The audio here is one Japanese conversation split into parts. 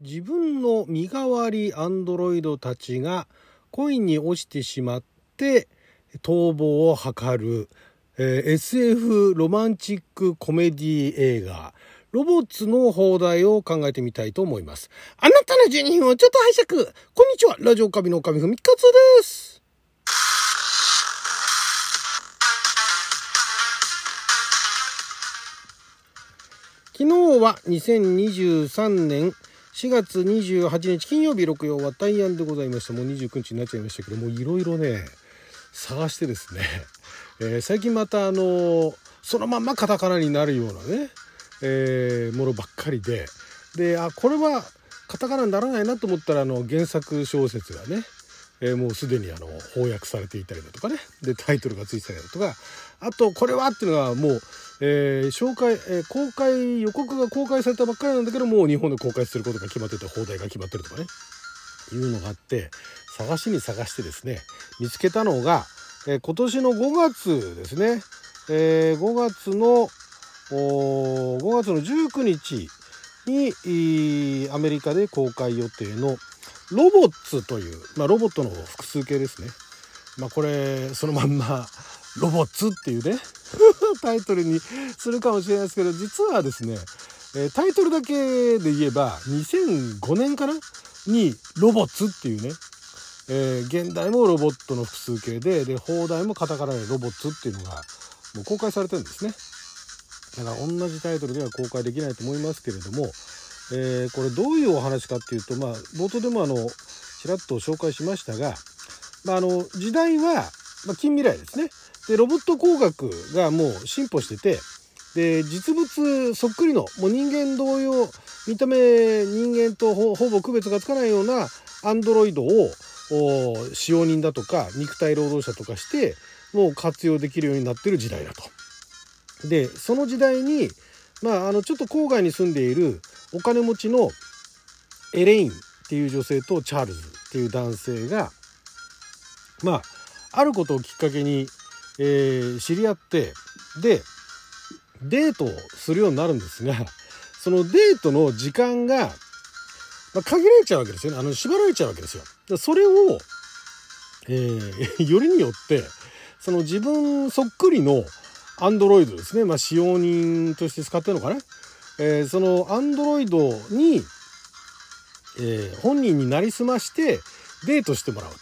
自分の身代わりアンドロイドたちが恋に落ちてしまって逃亡を図る、えー SF ロマンチックコメディ映画ロボッツの放題を考えてみたいと思います。あなたの12分をちょっと拝借。こんにちは。ラジオカビの神ふみかつです。昨日は2023年4月28日金曜日六曜は大安でございました。もう29日になっちゃいましたけどもいろいろね探してですね、えー最近またあのそのまんまカタカナになるようなね、えーものばっかりで。であこれはカタカナにならないなと思ったらあの原作小説がね、えもうすでにあの翻訳されていたりだとかね。でタイトルがついてたりだとか。あとこれはっていうのはもう、えー紹介、えー公開予告が公開されたばっかりなんだけどもう日本で公開することが決まってて放題が決まってるとかねいうのがあって探しに探してですね見つけたのが、えー今年の5月ですね、えー5月のお5月の19日にアメリカで公開予定の「ロボッツ」という、まあ、ロボットの複数形ですね。まあ、これそのまんま「ロボッツ」っていうね タイトルにするかもしれないですけど実はですね、タイトルだけで言えば2005年かな？に「ロボッツ」っていうね、えー現代もロボットの複数形でで放題もカタカナで「ロボッツ」っていうのがもう公開されてるんですね。だから同じタイトルでは公開できないと思いますけれども、えーこれどういうお話かっていうと、まあ、冒頭でもあのちらっと紹介しましたが、まあ、あの時代は、まあ、近未来ですね。でロボット工学がもう進歩しててで実物そっくりのもう人間同様見た目人間とほぼ区別がつかないようなアンドロイドを使用人だとか肉体労働者とかしてもう活用できるようになってる時代だと。でその時代にまああのちょっと郊外に住んでいるお金持ちのエレインっていう女性とチャールズっていう男性がまああることをきっかけに、えー知り合ってでデートをするようになるんですが そのデートの時間が、まあ、限られちゃうわけですよね。あの縛られちゃうわけですよ。それを、えー よりによってその自分そっくりのアンドロイドですね、まあ、使用人として使ってるのかな、えーそのアンドロイドに、えー本人になりすましてデートしてもらう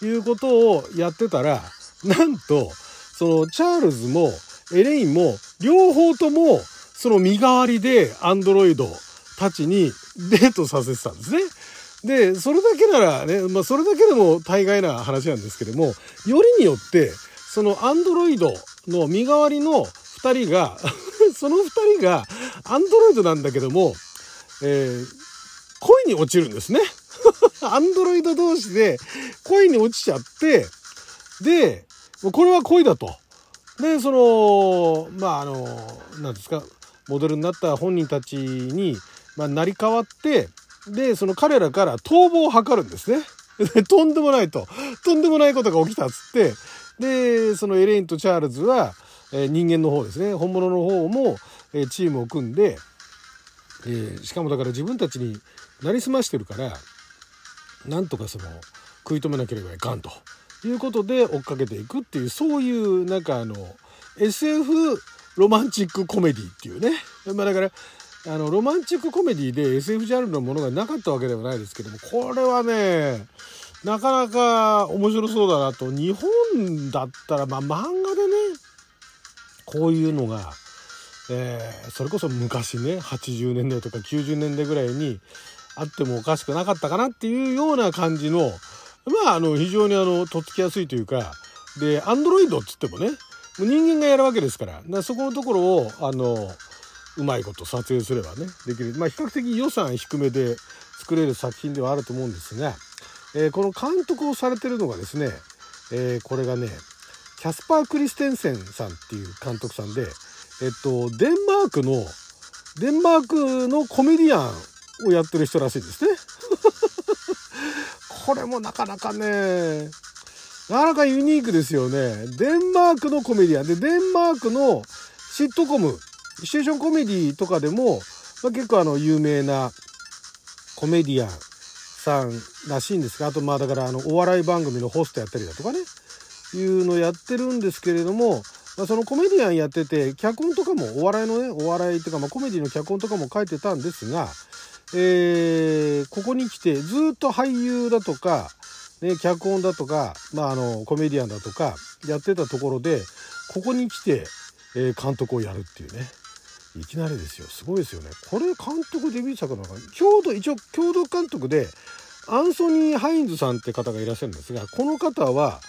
ということをやってたら なんとそのチャールズもエレインも両方ともその身代わりでアンドロイドたちにデートさせてたんですね。でそれだけならね、まあ、それだけでも大概な話なんですけどもよりによってそのアンドロイドの身代わりの2人が その2人がアンドロイドなんだけども、えー恋に落ちるんですね。アンドロイド同士で恋に落ちちゃってでこれは恋だと。でそのまああの何ですかモデルになった本人たちに、まあ、成り代わってでその彼らから逃亡を図るんですね。とんでもないととんでもないことが起きたっつってでそのエレインとチャールズは、えー人間の方ですね本物の方も、えーチームを組んで、えーしかもだから自分たちになりすましてるからなんとかその食い止めなければいかんということで追っかけていくっていうそういうなんかあの SF ロマンチックコメディっていうね。まあだからあのロマンチックコメディで SF ジャンルのものがなかったわけではないですけどもこれはねなかなか面白そうだなと。日本だったらまあ漫画でねこういうのが、えーそれこそ昔ね80年代とか90年代ぐらいにあってもおかしくなかったかなっていうような感じのまああの非常にあのとっつきやすいというかでアンドロイドっつってもねもう人間がやるわけですからかそこのところをあのうまいこと撮影すればねできるまあ比較的予算低めで作れる作品ではあると思うんですが、えーこの監督をされてるのがですね、えーこれがねキャスパー・クリステンセンさんっていう監督さんで、えっと、デンマークのデンマークのコメディアンをやってる人らしいですね。これもなかなかねなかなかユニークですよね。デンマークのコメディアン。でデンマークのシットコム。シチュエーションコメディとかでも、まあ、結構あの有名なコメディアンさんらしいんですがあとまあだからあのお笑い番組のホストやったりだとかね。いうのやってるんですけれども、まあ、そのコメディアンやってて脚本とかもお笑いのねお笑いっていうかまあコメディの脚本とかも書いてたんですが、えー、ここに来てずっと俳優だとか、ね、脚本だとか、まあ、あのコメディアンだとかやってたところでここに来て、えー、監督をやるっていうね。いきなりですよ。すごいですよね。これ監督デビュー作の共同一応共同監督でアンソニー・ハインズさんって方がいらっしゃるんですがこの方は、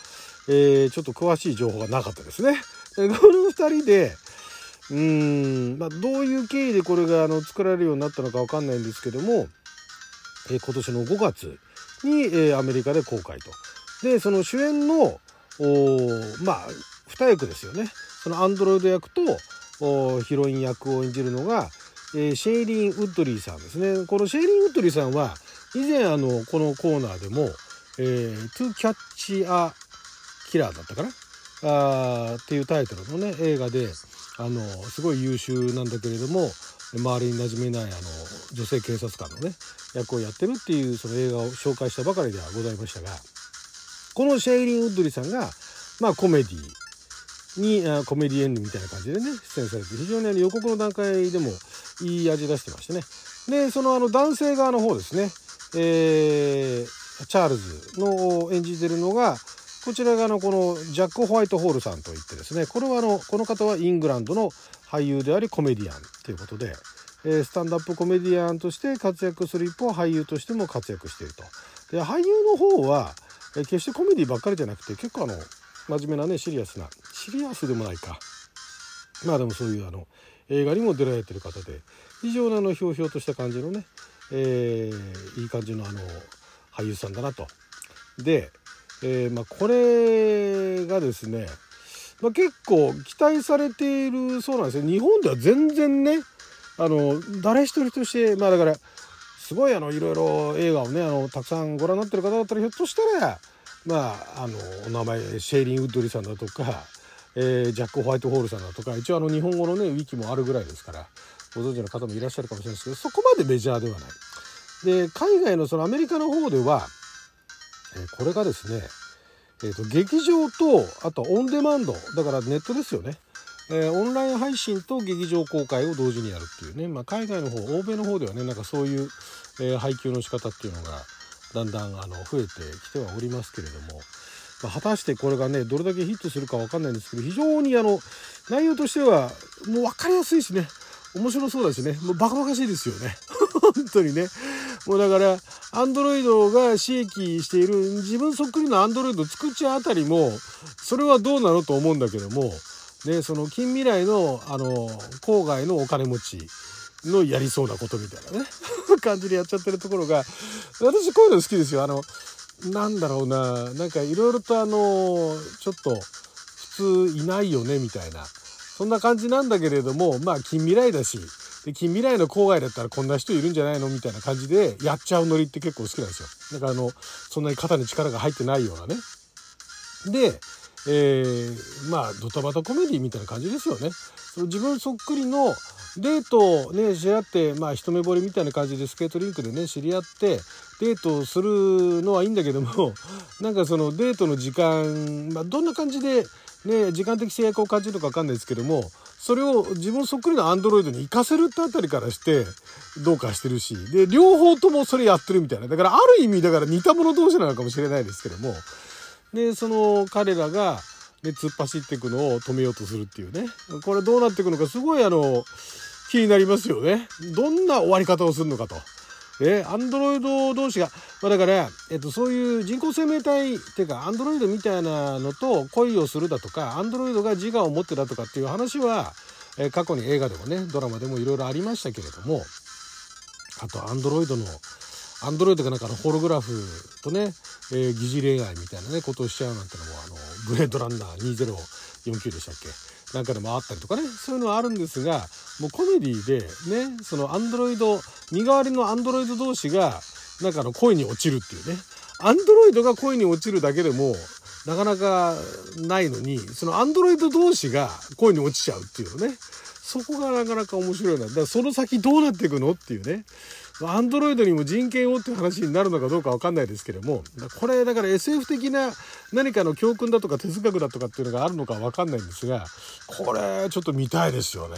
えー、ちょっと詳しい情報がなかったですね。この2人でうん、まあ、どういう経緯でこれがあの作られるようになったのか分かんないんですけども、えー、今年の5月に、えー、アメリカで公開と。でその主演のまあ2役ですよね。そのアンドロイド役とヒロイン役を演じるのが、えー、シェイリン・ウッドリーさんですね。このシェイリン・ウッドリーさんは以前あのこのコーナーでも「えー、To Catch a Killer」だったかな？あっていうタイトルのね映画であのすごい優秀なんだけれども周りに馴染めないあの女性警察官のね役をやってるっていうその映画を紹介したばかりではございましたがこのシェイリン・ウッドリーさんがまあコメディにあコメディエンヌみたいな感じでね出演されて非常にあの予告の段階でもいい味出してましてね。でそのあの男性側の方ですね。えー、チャールズの演じてるのがこちらがのこのジャック・ホワイトホールさんといってですねこれはあのこの方はイングランドの俳優でありコメディアンということで、えー、スタンダップコメディアンとして活躍する一方俳優としても活躍していると。で俳優の方は、えー、決してコメディばっかりじゃなくて結構あの真面目なねシリアスなシリアスでもないかまあでもそういうあの映画にも出られてる方で非常にあのひょうひょうとした感じのねえー、いい感じのあの俳優さんだなと。で、えー、まあ、これがですね、まあ、結構期待されているそうなんですよ日本では全然ねあの誰一人としてまあだからすごいあのいろいろ映画をねあのたくさんご覧になってる方だったらひょっとしたらまああのお名前シェイリン・ウッドリーさんだとか、えー、ジャック・ホワイトホールさんだとか一応あの日本語のねウィキもあるぐらいですからご存知の方もいらっしゃるかもしれないですけどそこまでメジャーではない。で海外のそのアメリカの方では、これがですね、えーと、劇場とあとオンデマンドだからネットですよね、えー、オンライン配信と劇場公開を同時にやるっていうね、まあ、海外の方欧米の方ではねなんかそういう、えー、配給の仕方っていうのがだんだんあの増えてきてはおりますけれども、まあ、果たしてこれがねどれだけヒットするか分かんないんですけど非常にあの内容としてはもう分かりやすいしね。面白そうだしね。もうバカバカしいですよね。本当にね。もうだからアンドロイドが刺激している自分そっくりのアンドロイド作っちゃうあたりもそれはどうなのと思うんだけども、ね、その近未来のあの郊外のお金持ちのやりそうなことみたいなね 感じでやっちゃってるところが私こういうの好きですよ。あのなんだろうななんかいろいろとあのちょっと普通いないよねみたいなそんな感じなんだけれどもまあ近未来だしで近未来の郊外だったらこんな人いるんじゃないのみたいな感じでやっちゃうノリって結構好きなんですよ。だからあのそんなに肩に力が入ってないようなね。で、えー、まあドタバタコメディみたいな感じですよね。その自分そっくりのデートをね知り合ってまあ一目惚れみたいな感じでスケートリンクでね知り合ってデートをするのはいいんだけども なんかそのデートの時間、まあ、どんな感じでね時間的制約を感じるのか分かんないですけどもそれを自分そっくりのアンドロイドに活かせるってあたりからしてどうかしてるし、で、両方ともそれやってるみたいな。だからある意味だから似た者同士なのかもしれないですけども、で、その彼らが、ね、突っ走っていくのを止めようとするっていうね。これどうなっていくのかすごいあの、気になりますよね。どんな終わり方をするのかと。えアンドロイド同士が、まあ、だから、えっと、そういう人工生命体っていうかアンドロイドみたいなのと恋をするだとかアンドロイドが自我を持ってだとかっていう話は、え過去に映画でもねドラマでもいろいろありましたけれどもあとアンドロイドのアンドロイドがなんかのホログラフとね、えー、疑似恋愛みたいなねことをしちゃうなんてのもあのブレードランナー2049でしたっけ。なんかでもあったりとかね。そういうのはあるんですがもうコメディでねそのアンドロイド身代わりのアンドロイド同士がなんかの恋に落ちるっていうね。アンドロイドが恋に落ちるだけでもなかなかないのにそのアンドロイド同士が恋に落ちちゃうっていうのね。そこがなかなか面白いな。だからその先どうなっていくのっていうね。アンドロイドにも人権をって話になるのかどうかわかんないですけれども、これだから SF 的な何かの教訓だとか哲学だとかっていうのがあるのかわかんないんですが、これちょっと見たいですよね。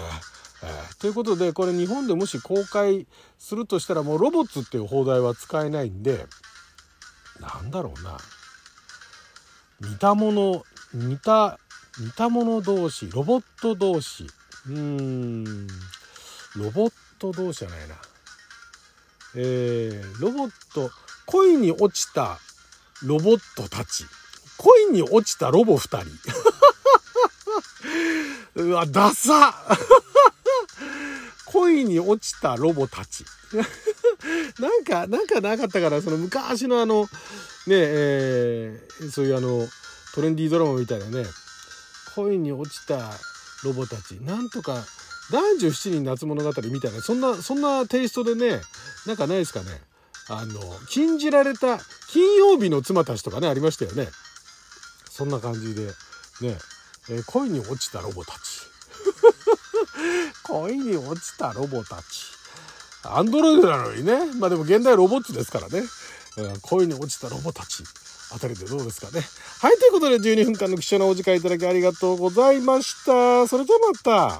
えー、ということで、これ日本でもし公開するとしたらもうロボッツっていう放題は使えないんで、なんだろうな。似たもの、似た、似たもの同士、ロボット同士。うーん、ロボット同士じゃないな。えー、ロボット、恋に落ちたロボットたち。恋に落ちたロボ二人。うわ、ダサ 恋に落ちたロボたち。なんか、なんかなかったから、その昔のあの、ねえー、そういうあの、トレンディードラマみたいなね、恋に落ちたロボたち。なんとか、男女七人夏物語みたいな、そんな、そんなテイストでね、なんかないですかね。あの、禁じられた金曜日の妻たちとかね、ありましたよね。そんな感じで、ね、えー、恋に落ちたロボたち。恋に落ちたロボたち。アンドロイドなのにね。まあでも現代ロボットですからね。えー、恋に落ちたロボたち。あたりでどうですかね。はい、ということで12分間の貴重なお時間いただきありがとうございました。それではまた。